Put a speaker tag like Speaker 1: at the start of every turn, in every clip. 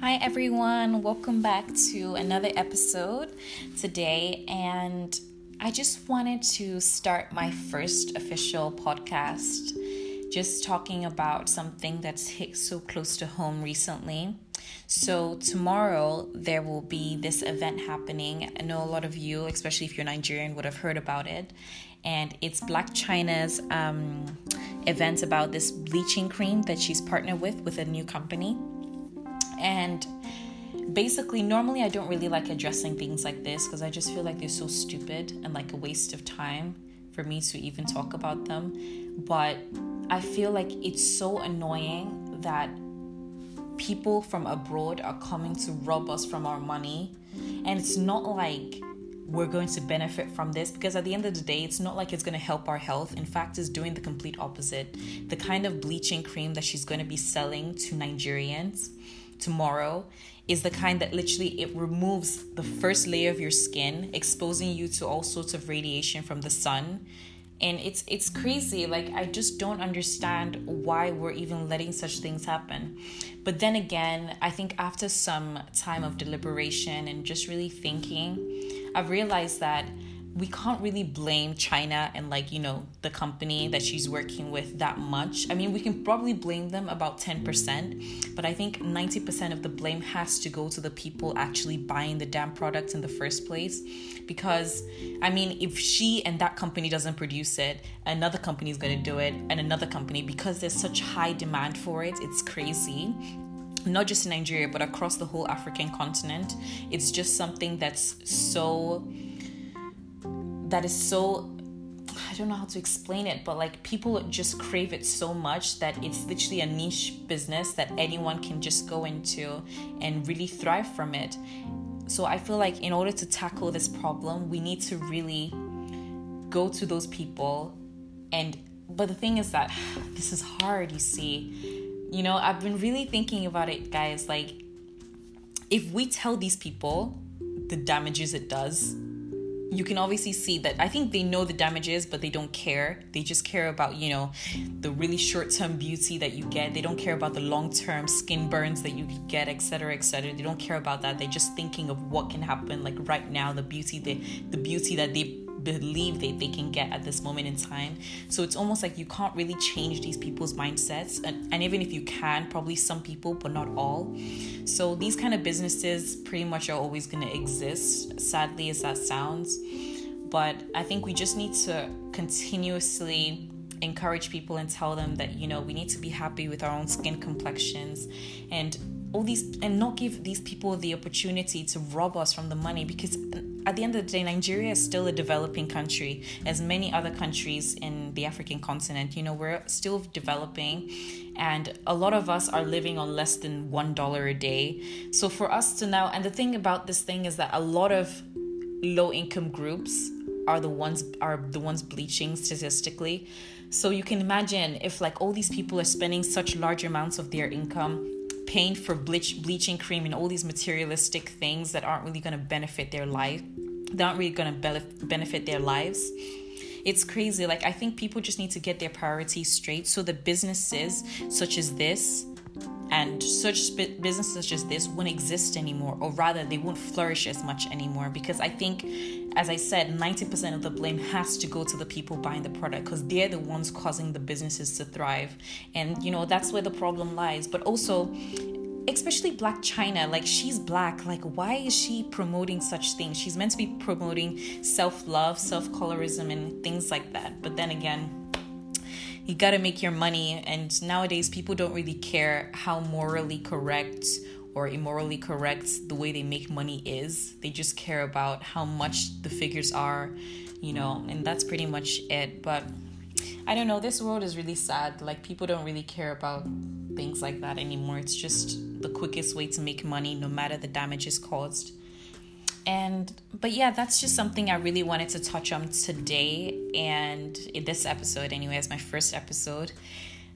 Speaker 1: Hi, everyone. Welcome back to another episode today. And I just wanted to start my first official podcast, just talking about something that's hit so close to home recently. So, tomorrow there will be this event happening. I know a lot of you, especially if you're Nigerian, would have heard about it. And it's Blac Chyna's um, event about this bleaching cream that she's partnered with with a new company. And basically, normally I don't really like addressing things like this because I just feel like they're so stupid and like a waste of time for me to even talk about them. But I feel like it's so annoying that people from abroad are coming to rob us from our money. And it's not like we're going to benefit from this because at the end of the day, it's not like it's going to help our health. In fact, it's doing the complete opposite. The kind of bleaching cream that she's going to be selling to Nigerians tomorrow is the kind that literally it removes the first layer of your skin, exposing you to all sorts of radiation from the sun. And it's it's crazy. Like I just don't understand why we're even letting such things happen. But then again, I think after some time of deliberation and just really thinking, I've realized that we can't really blame Chyna and like, you know, the company that she's working with that much. I mean, we can probably blame them about 10%, but I think 90% of the blame has to go to the people actually buying the damn products in the first place because I mean, if she and that company doesn't produce it, another company is going to do it and another company because there's such high demand for it. It's crazy not just in Nigeria, but across the whole African continent. It's just something that's so that is so I don't know how to explain it, but like people just crave it so much that it's literally a niche business that anyone can just go into and really thrive from it. So I feel like in order to tackle this problem, we need to really go to those people and but the thing is that this is hard, you see. You know, I've been really thinking about it, guys, like if we tell these people the damages it does, you can obviously see that I think they know the damages, but they don't care. They just care about, you know, the really short term beauty that you get. They don't care about the long term skin burns that you get, etc. etc. They don't care about that. They're just thinking of what can happen like right now, the beauty they the beauty that they believe that they can get at this moment in time. So it's almost like you can't really change these people's mindsets. And, and even if you can, probably some people, but not all. So these kind of businesses pretty much are always going to exist, sadly as that sounds. But I think we just need to continuously encourage people and tell them that, you know, we need to be happy with our own skin complexions and all these and not give these people the opportunity to rob us from the money because at the end of the day Nigeria is still a developing country as many other countries in the African continent. You know we're still developing and a lot of us are living on less than 1 dollar a day. So for us to now and the thing about this thing is that a lot of low income groups are the ones are the ones bleaching statistically. So you can imagine if like all these people are spending such large amounts of their income paying for bleach, bleaching cream and all these materialistic things that aren't really going to benefit their life, they aren't really going to benefit their lives. It's crazy. Like, I think people just need to get their priorities straight so the businesses such as this and such businesses such as this won't exist anymore or rather they won't flourish as much anymore because i think as i said 90% of the blame has to go to the people buying the product because they're the ones causing the businesses to thrive. And you know that's where the problem lies. But also especially Blac Chyna like she's black. Like why is she promoting such things? She's meant to be promoting self-love self-colorism and things like that. But then again you got to make your money. And nowadays people don't really care how morally correct or immorally correct the way they make money is. They just care about how much the figures are you know and that's pretty much it. But i don't know this world is really sad. Like people don't really care about things like that anymore. It's just the quickest way to make money no matter the damages caused and but yeah that's just something i really wanted to touch on today and in this episode anyway as my first episode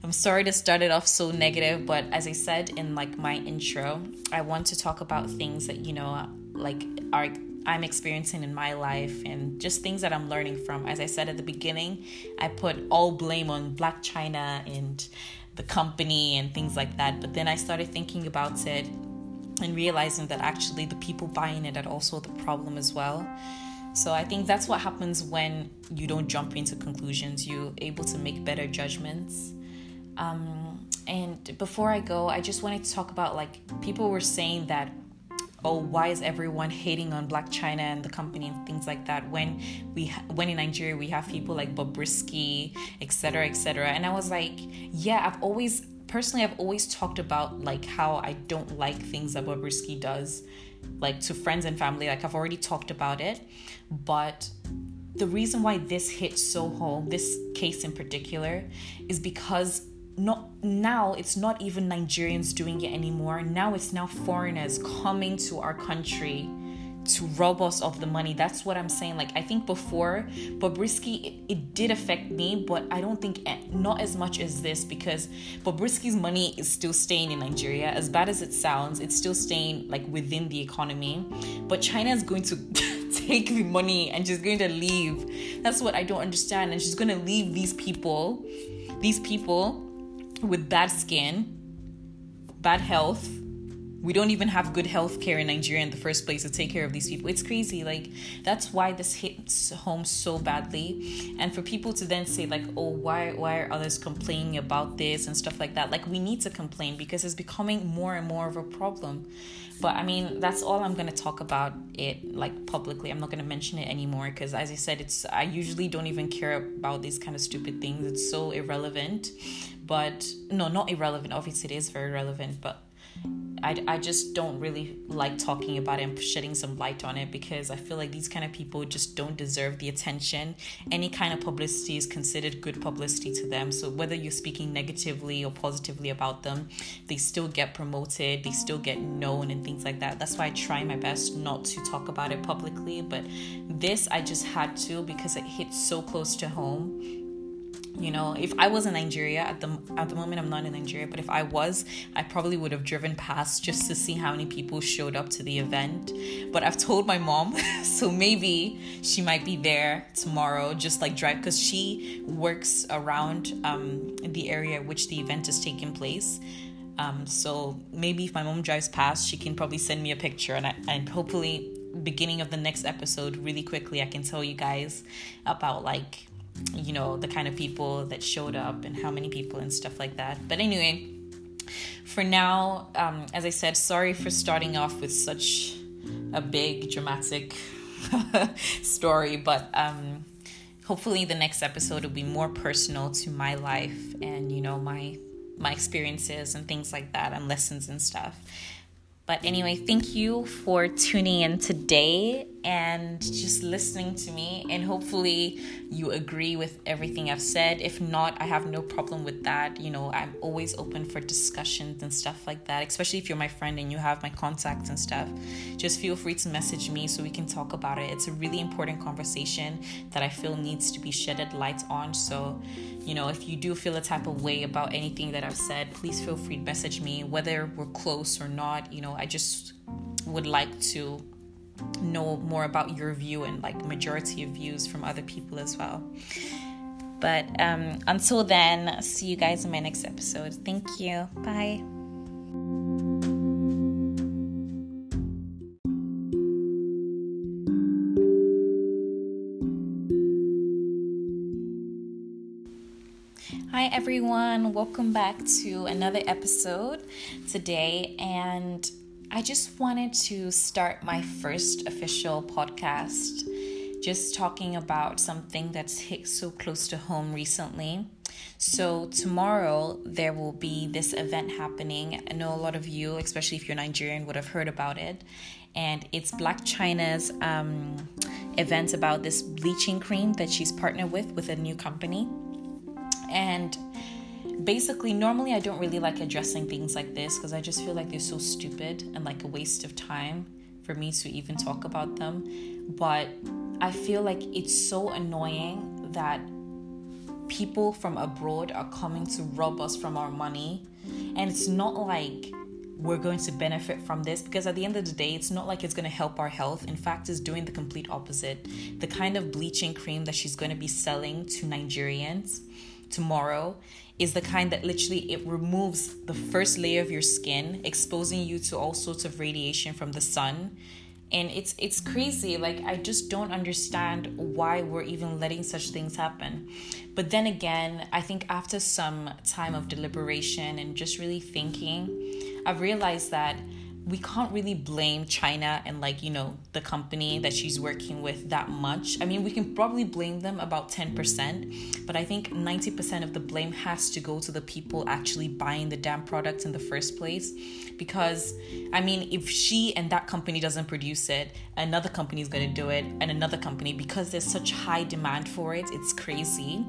Speaker 1: i'm sorry to start it off so negative but as i said in like my intro i want to talk about things that you know like are I'm experiencing in my life and just things that I'm learning from. As I said at the beginning, I put all blame on Blac Chyna and the company and things like that. But then I started thinking about it and realizing that actually the people buying it are also the problem as well. So I think that's what happens when you don't jump into conclusions. You're able to make better judgments. Um, and before I go, I just wanted to talk about like people were saying that, oh, why is everyone hating on Blac Chyna and the company and things like that? When we when in Nigeria we have people like Bobrisky, etc., etc. And I was like, yeah, I've always personally I've always talked about like how I don't like things that Bobrisky does, like to friends and family. Like I've already talked about it, but the reason why this hits so home, this case in particular, is because not now it's not even Nigerians doing it anymore. Now it's now foreigners coming to our country to rob us of the money. That's what I'm saying. Like I think before Bobrisky, it, it did affect me, but I don't think not as much as this because Bobrisky's money is still staying in Nigeria. As bad as it sounds, it's still staying like within the economy. But Chyna is going to take the money and she's going to leave. That's what I don't understand. And she's going to leave these people, these people with bad skin, bad health we don't even have good health care in Nigeria in the first place to take care of these people. It's crazy. Like, that's why this hits home so badly. And for people to then say, like, oh, why, why are others complaining about this and stuff like that? Like, we need to complain because it's becoming more and more of a problem. But I mean, that's all I'm going to talk about it, like, publicly. I'm not going to mention it anymore because, as I said, it's, I usually don't even care about these kind of stupid things. It's so irrelevant. But, no, not irrelevant. Obviously, it is very relevant, but I, I just don't really like talking about it and shedding some light on it because I feel like these kind of people just don't deserve the attention. Any kind of publicity is considered good publicity to them. So whether you're speaking negatively or positively about them, they still get promoted, they still get known and things like that. That's why I try my best not to talk about it publicly. But this I just had to because it hits so close to home you know if i was in nigeria at the at the moment i'm not in nigeria but if i was i probably would have driven past just to see how many people showed up to the event. But i've told my mom so maybe she might be there tomorrow just like drive because she works around um, the area which the event is taking place. Um, so maybe if my mom drives past she can probably send me a picture and, I, and hopefully beginning of the next episode really quickly i can tell you guys about like you know, the kind of people that showed up and how many people and stuff like that. But anyway, for now, um, as I said, sorry for starting off with such a big dramatic story, but um, hopefully the next episode will be more personal to my life and you know my my experiences and things like that and lessons and stuff. But anyway, thank you for tuning in today and just listening to me. And hopefully, you agree with everything I've said. If not, I have no problem with that. You know, I'm always open for discussions and stuff like that, especially if you're my friend and you have my contacts and stuff. Just feel free to message me so we can talk about it. It's a really important conversation that I feel needs to be shedded light on. So, you know, if you do feel a type of way about anything that I've said, please feel free to message me, whether we're close or not. You know, I just would like to know more about your view and like majority of views from other people as well. But um, until then, see you guys in my next episode. Thank you. Bye. Hi, everyone. Welcome back to another episode today. And I just wanted to start my first official podcast just talking about something that's hit so close to home recently. So, tomorrow there will be this event happening. I know a lot of you, especially if you're Nigerian, would have heard about it. And it's Blac Chyna's um, event about this bleaching cream that she's partnered with with a new company. And basically, normally I don't really like addressing things like this because I just feel like they're so stupid and like a waste of time for me to even talk about them. But I feel like it's so annoying that people from abroad are coming to rob us from our money. And it's not like we're going to benefit from this because at the end of the day, it's not like it's going to help our health. In fact, it's doing the complete opposite. The kind of bleaching cream that she's going to be selling to Nigerians tomorrow is the kind that literally it removes the first layer of your skin, exposing you to all sorts of radiation from the sun. And it's it's crazy. Like I just don't understand why we're even letting such things happen. But then again, I think after some time of deliberation and just really thinking, I've realized that we can't really blame Chyna and like you know the company that she's working with that much. I mean, we can probably blame them about 10%, but I think 90% of the blame has to go to the people actually buying the damn products in the first place because I mean, if she and that company doesn't produce it, another company is going to do it and another company because there's such high demand for it. It's crazy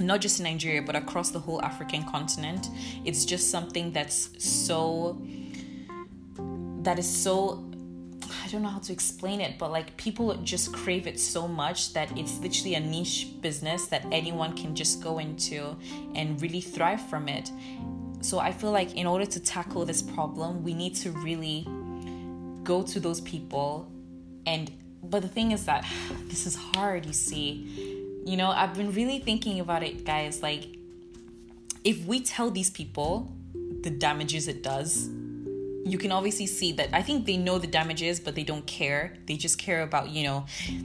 Speaker 1: not just in Nigeria, but across the whole African continent. It's just something that's so that is so I don't know how to explain it, but like people just crave it so much that it's literally a niche business that anyone can just go into and really thrive from it. So I feel like in order to tackle this problem, we need to really go to those people and but the thing is that this is hard, you see. You know, I've been really thinking about it, guys, like if we tell these people the damages it does, you can obviously see that I think they know the damages, but they don't care. They just care about, you know,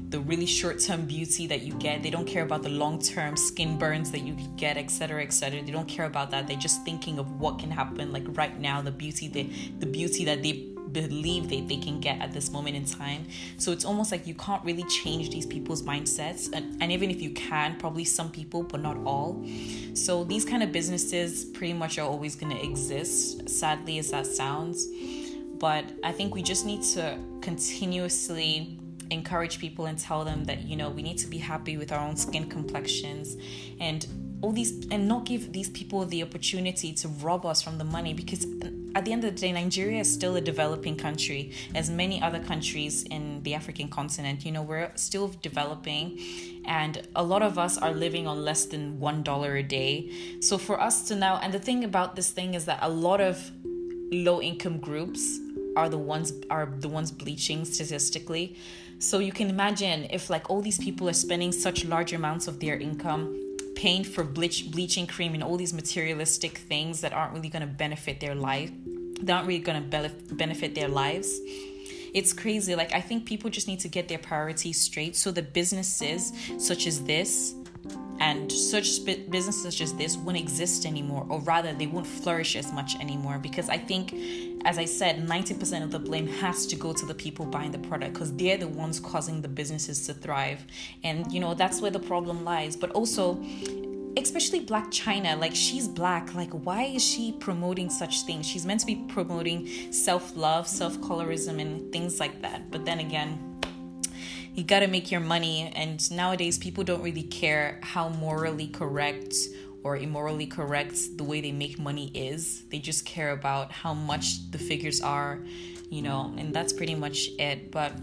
Speaker 1: the really short term beauty that you get. They don't care about the long term skin burns that you get, etc. etc. They don't care about that. They're just thinking of what can happen like right now, the beauty, the, the beauty that they believe that they can get at this moment in time. So it's almost like you can't really change these people's mindsets. And, and even if you can, probably some people, but not all. So these kind of businesses pretty much are always going to exist, sadly as that sounds. But I think we just need to continuously encourage people and tell them that you know we need to be happy with our own skin complexions and all these and not give these people the opportunity to rob us from the money because at the end of the day Nigeria is still a developing country as many other countries in the African continent. You know we're still developing and a lot of us are living on less than one dollar a day. So for us to now and the thing about this thing is that a lot of low income groups are the ones are the ones bleaching statistically. So you can imagine if like all these people are spending such large amounts of their income paying for bleach, bleaching cream and all these materialistic things that aren't really going to benefit their life, they aren't really going to be- benefit their lives. It's crazy. Like, I think people just need to get their priorities straight so the businesses such as this and such businesses such as this won't exist anymore, or rather, they won't flourish as much anymore. Because I think, as I said, 90% of the blame has to go to the people buying the product because they're the ones causing the businesses to thrive. And, you know, that's where the problem lies. But also, especially Blac Chyna, like she's black like why is she promoting such things? She's meant to be promoting self-love self-colorism and things like that. But then again you got to make your money and nowadays people don't really care how morally correct or immorally correct the way they make money is. They just care about how much the figures are you know and that's pretty much it. But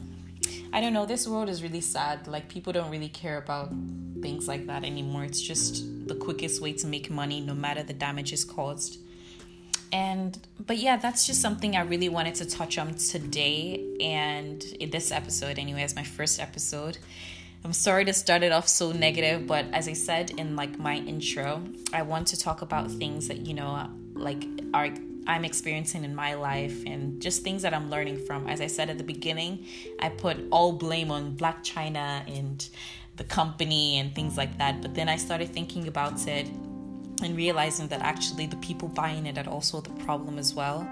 Speaker 1: i don't know this world is really sad. Like people don't really care about things like that anymore. It's just the quickest way to make money no matter the damages caused. And but yeah that's just something i really wanted to touch on today and in this episode anyway as my first episode. I'm sorry to start it off so negative but as i said in like my intro i want to talk about things that you know like are I'm experiencing in my life and just things that I'm learning from. As I said at the beginning, I put all blame on Blac Chyna and the company and things like that. But then I started thinking about it and realizing that actually the people buying it are also the problem as well.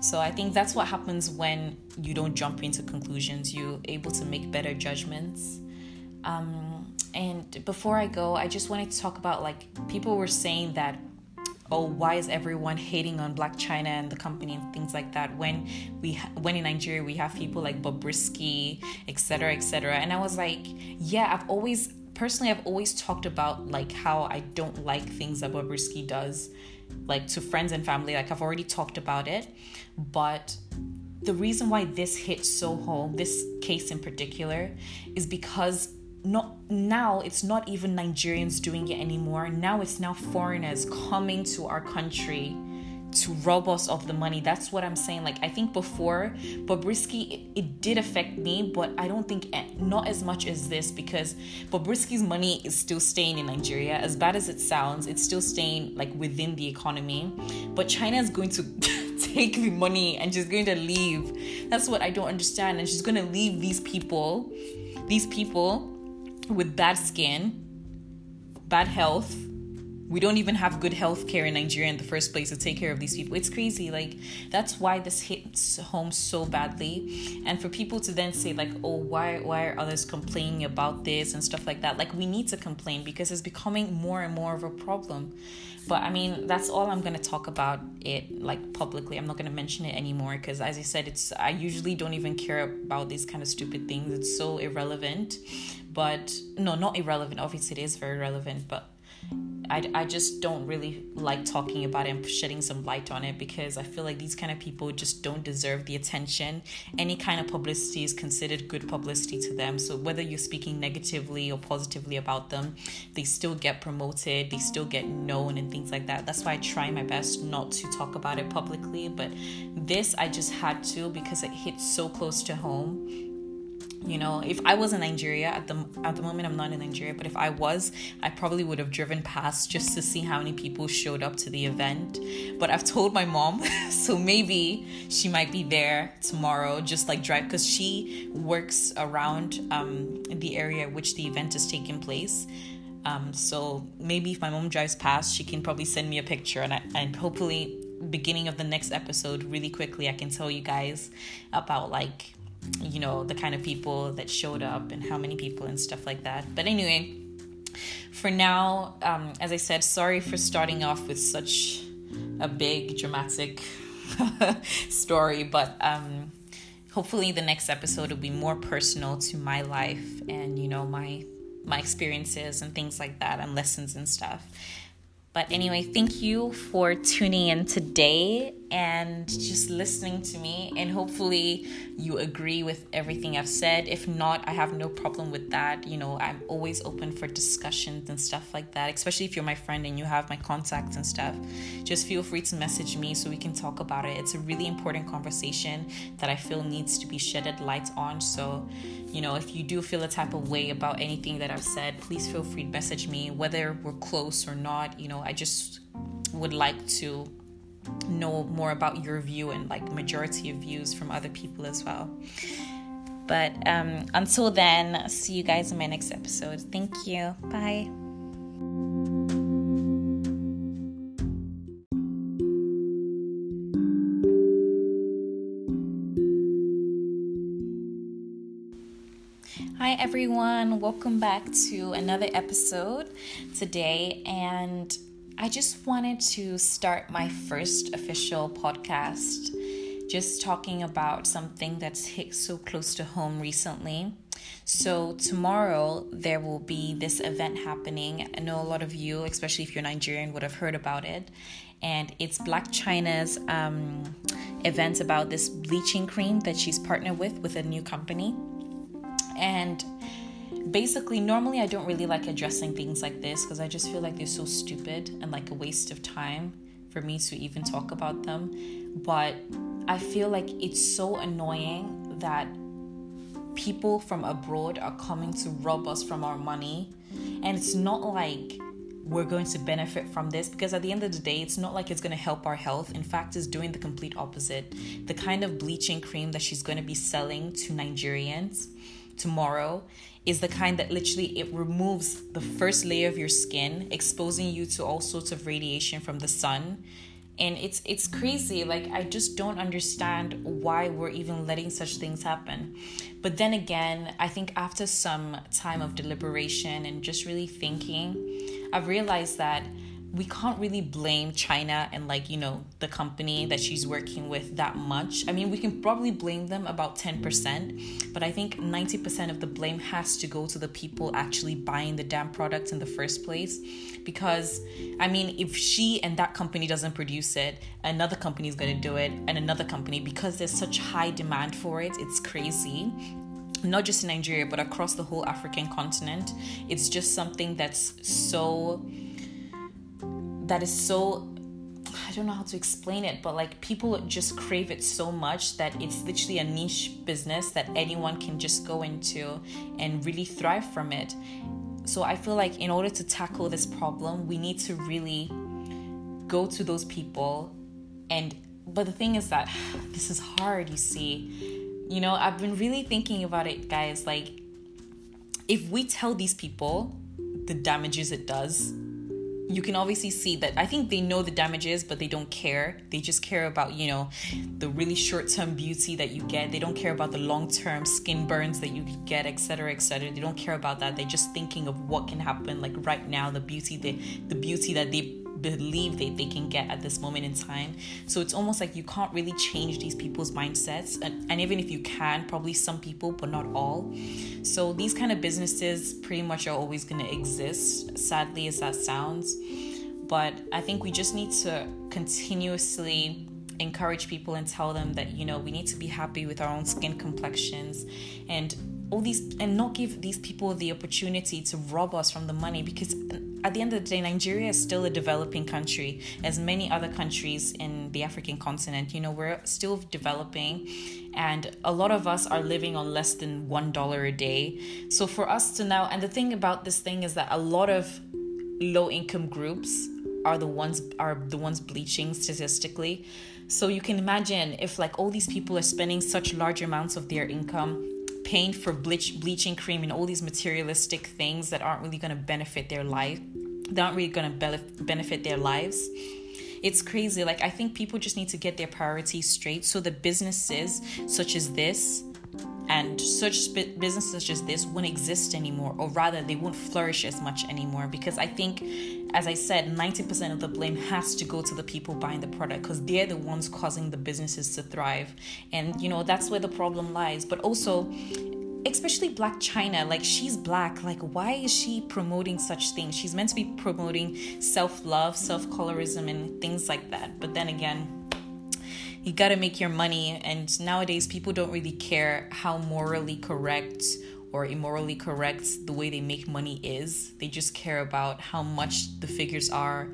Speaker 1: So I think that's what happens when you don't jump into conclusions. You're able to make better judgments. Um, and before I go, I just wanted to talk about like people were saying that, oh, why is everyone hating on Blac Chyna and the company and things like that? When we when in Nigeria we have people like Bobrisky, etc., etc. And I was like, yeah, I've always personally I've always talked about like how I don't like things that Bobrisky does like to friends and family like I've already talked about it but the reason why this hits so home this case in particular is because not now it's not even Nigerians doing it anymore now it's now foreigners coming to our country to rob us of the money. That's what I'm saying. Like I think before Bobrisky, it, it did affect me, but I don't think not as much as this because Bobrisky's money is still staying in Nigeria. As bad as it sounds, it's still staying like within the economy. But Chyna is going to take the money and she's going to leave. That's what I don't understand. And she's going to leave these people, these people with bad skin, bad health we don't even have good health care in Nigeria in the first place to take care of these people. It's crazy. Like that's why this hits home so badly. And for people to then say like, "Oh, why why are others complaining about this and stuff like that?" Like we need to complain because it's becoming more and more of a problem. But I mean, that's all I'm going to talk about it like publicly. I'm not going to mention it anymore because as I said, it's I usually don't even care about these kind of stupid things. It's so irrelevant. But no, not irrelevant. Obviously, it is very relevant, but I, I just don't really like talking about it and shedding some light on it because I feel like these kind of people just don't deserve the attention. Any kind of publicity is considered good publicity to them. So whether you're speaking negatively or positively about them, they still get promoted, they still get known and things like that. That's why I try my best not to talk about it publicly. But this I just had to because it hits so close to home you know if i was in nigeria at the at the moment i'm not in nigeria but if i was i probably would have driven past just to see how many people showed up to the event. But i've told my mom so maybe she might be there tomorrow just like drive because she works around um, the area which the event is taking place. Um, so maybe if my mom drives past she can probably send me a picture and, I, and hopefully beginning of the next episode really quickly i can tell you guys about like you know, the kind of people that showed up and how many people and stuff like that. But anyway, for now, um, as I said, sorry for starting off with such a big dramatic story, but um, hopefully the next episode will be more personal to my life and you know my my experiences and things like that and lessons and stuff. But anyway, thank you for tuning in today and just listening to me. And hopefully, you agree with everything I've said. If not, I have no problem with that. You know, I'm always open for discussions and stuff like that, especially if you're my friend and you have my contacts and stuff. Just feel free to message me so we can talk about it. It's a really important conversation that I feel needs to be shedded light on. So, you know, if you do feel a type of way about anything that I've said, please feel free to message me, whether we're close or not. You know, I just would like to know more about your view and like majority of views from other people as well. But um, until then, see you guys in my next episode. Thank you. Bye. Hi, everyone. Welcome back to another episode today. And I just wanted to start my first official podcast just talking about something that's hit so close to home recently. So, tomorrow there will be this event happening. I know a lot of you, especially if you're Nigerian, would have heard about it. And it's Blac Chyna's um, event about this bleaching cream that she's partnered with with a new company. And basically, normally I don't really like addressing things like this because I just feel like they're so stupid and like a waste of time for me to even talk about them. But I feel like it's so annoying that people from abroad are coming to rob us from our money. And it's not like we're going to benefit from this because at the end of the day, it's not like it's going to help our health. In fact, it's doing the complete opposite. The kind of bleaching cream that she's going to be selling to Nigerians tomorrow is the kind that literally it removes the first layer of your skin exposing you to all sorts of radiation from the sun. And it's it's crazy. Like i just don't understand why we're even letting such things happen. But then again i think after some time of deliberation and just really thinking i've realized that we can't really blame Chyna and like you know the company that she's working with that much. I mean, we can probably blame them about 10%, but I think 90% of the blame has to go to the people actually buying the damn products in the first place because I mean, if she and that company doesn't produce it, another company is going to do it and another company because there's such high demand for it. It's crazy not just in Nigeria, but across the whole African continent. It's just something that's so that is so I don't know how to explain it, but like people just crave it so much that it's literally a niche business that anyone can just go into and really thrive from it. So I feel like in order to tackle this problem, we need to really go to those people and but the thing is that this is hard, you see. You know, I've been really thinking about it, guys. Like, if we tell these people the damages it does, you can obviously see that I think they know the damages, but they don't care. They just care about, you know, the really short term beauty that you get. They don't care about the long term skin burns that you get, etc. etc. They don't care about that. They're just thinking of what can happen like right now, the beauty they the beauty that they believe that they can get at this moment in time. So it's almost like you can't really change these people's mindsets. And, and even if you can, probably some people, but not all. So these kind of businesses pretty much are always going to exist, sadly as that sounds. But I think we just need to continuously encourage people and tell them that, you know, we need to be happy with our own skin complexions and all these and not give these people the opportunity to rob us from the money because at the end of the day Nigeria is still a developing country as many other countries in the African continent. You know we're still developing and a lot of us are living on less than one dollar a day. So for us to now and the thing about this thing is that a lot of low income groups are the ones are the ones bleaching statistically. So you can imagine if like all these people are spending such large amounts of their income paying for bleach, bleaching cream and all these materialistic things that aren't really going to benefit their life, they aren't really going to benefit their lives. It's crazy. Like, I think people just need to get their priorities straight so the businesses such as this and such businesses such as this won't exist anymore or rather they won't flourish as much anymore because i think as i said 90% of the blame has to go to the people buying the product because they're the ones causing the businesses to thrive and you know that's where the problem lies but also especially Blac Chyna, like she's black like why is she promoting such things? She's meant to be promoting self-love self-colorism and things like that. But then again you got to make your money and nowadays people don't really care how morally correct or immorally correct the way they make money is. They just care about how much the figures are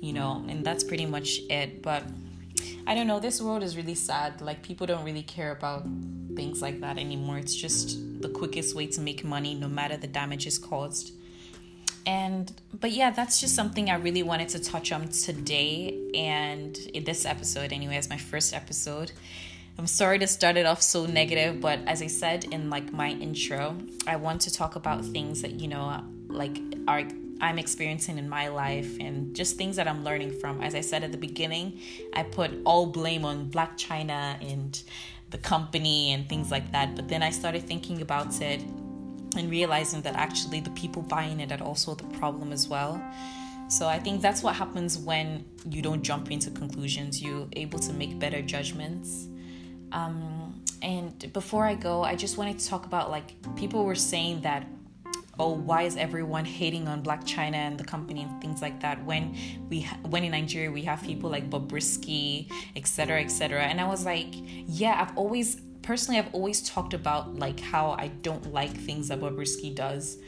Speaker 1: you know and that's pretty much it. But i don't know this world is really sad. Like people don't really care about things like that anymore. It's just the quickest way to make money no matter the damages caused. And but yeah that's just something i really wanted to touch on today and in this episode anyway as my first episode. I'm sorry to start it off so negative but as i said in like my intro i want to talk about things that you know like are I'm experiencing in my life and just things that I'm learning from. As I said at the beginning, I put all blame on Blac Chyna and the company and things like that. But then I started thinking about it and realizing that actually the people buying it are also the problem as well. So I think that's what happens when you don't jump into conclusions. You're able to make better judgments. Um, and before I go, I just wanted to talk about like people were saying that, oh, why is everyone hating on Blac Chyna and the company and things like that? When we when in Nigeria we have people like Bobrisky, etc., etc. And I was like, yeah, I've always personally I've always talked about like how I don't like things that Bobrisky does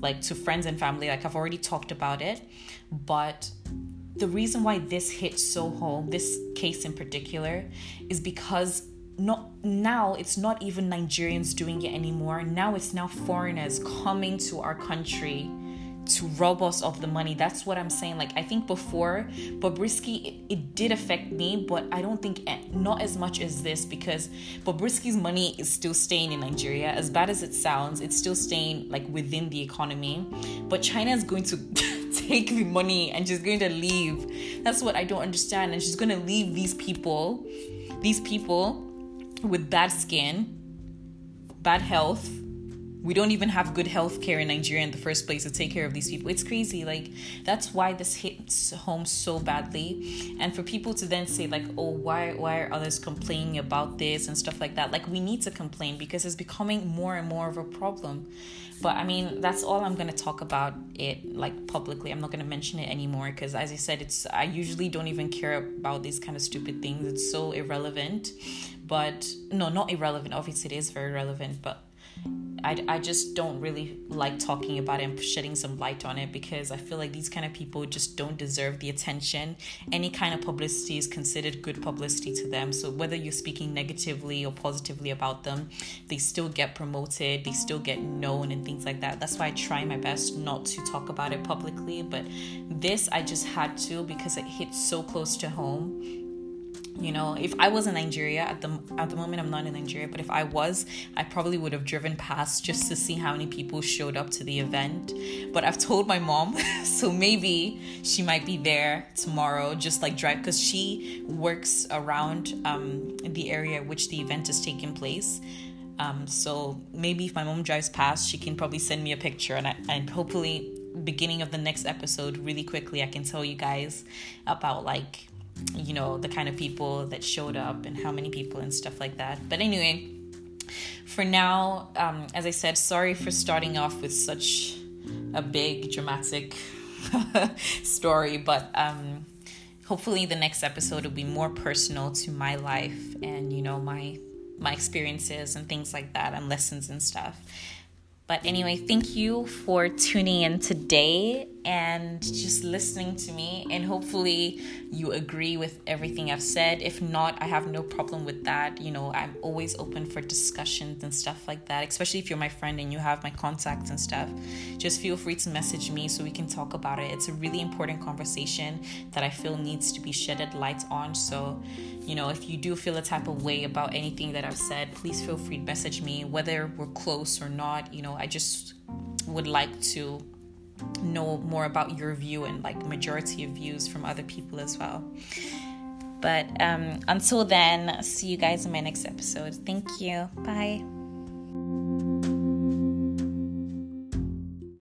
Speaker 1: like to friends and family like I've already talked about it but the reason why this hits so home this case in particular is because not now it's not even Nigerians doing it anymore now it's now foreigners coming to our country to rob us of the money. That's what I'm saying. Like I think before Bobrisky, it, it did affect me, but I don't think eh, not as much as this because Bobrisky's money is still staying in Nigeria. As bad as it sounds, it's still staying like within the economy. But Chyna is going to take the money and she's going to leave. That's what I don't understand. And she's going to leave these people, these people with bad skin, bad health we don't even have good health care in Nigeria in the first place to take care of these people. It's crazy. Like, that's why this hits home so badly. And for people to then say, like, oh, why, why are others complaining about this and stuff like that? Like, we need to complain because it's becoming more and more of a problem. But I mean, that's all I'm going to talk about it, like, publicly. I'm not going to mention it anymore because, as I said, it's, I usually don't even care about these kind of stupid things. It's so irrelevant. But, no, not irrelevant. Obviously, it is very relevant, but I, I just don't really like talking about it and shedding some light on it because I feel like these kind of people just don't deserve the attention. Any kind of publicity is considered good publicity to them. So whether you're speaking negatively or positively about them, they still get promoted, they still get known and things like that. That's why I try my best not to talk about it publicly. But this I just had to because it hits so close to home you know if i was in nigeria at the at the moment i'm not in nigeria but if i was i probably would have driven past just to see how many people showed up to the event. But i've told my mom so maybe she might be there tomorrow just like drive because she works around um, the area which the event is taking place. Um, so maybe if my mom drives past she can probably send me a picture and I, and hopefully beginning of the next episode really quickly i can tell you guys about like you know, the kind of people that showed up and how many people and stuff like that. But anyway, for now, um, as I said, sorry for starting off with such a big dramatic story, but um, hopefully the next episode will be more personal to my life and you know my my experiences and things like that and lessons and stuff. But anyway, thank you for tuning in today and just listening to me. And hopefully, you agree with everything I've said. If not, I have no problem with that. You know, I'm always open for discussions and stuff like that, especially if you're my friend and you have my contacts and stuff. Just feel free to message me so we can talk about it. It's a really important conversation that I feel needs to be shedded light on. So, you know, if you do feel a type of way about anything that I've said, please feel free to message me, whether we're close or not. You I just would like to know more about your view and like majority of views from other people as well. But um, until then, see you guys in my next episode. Thank you. Bye.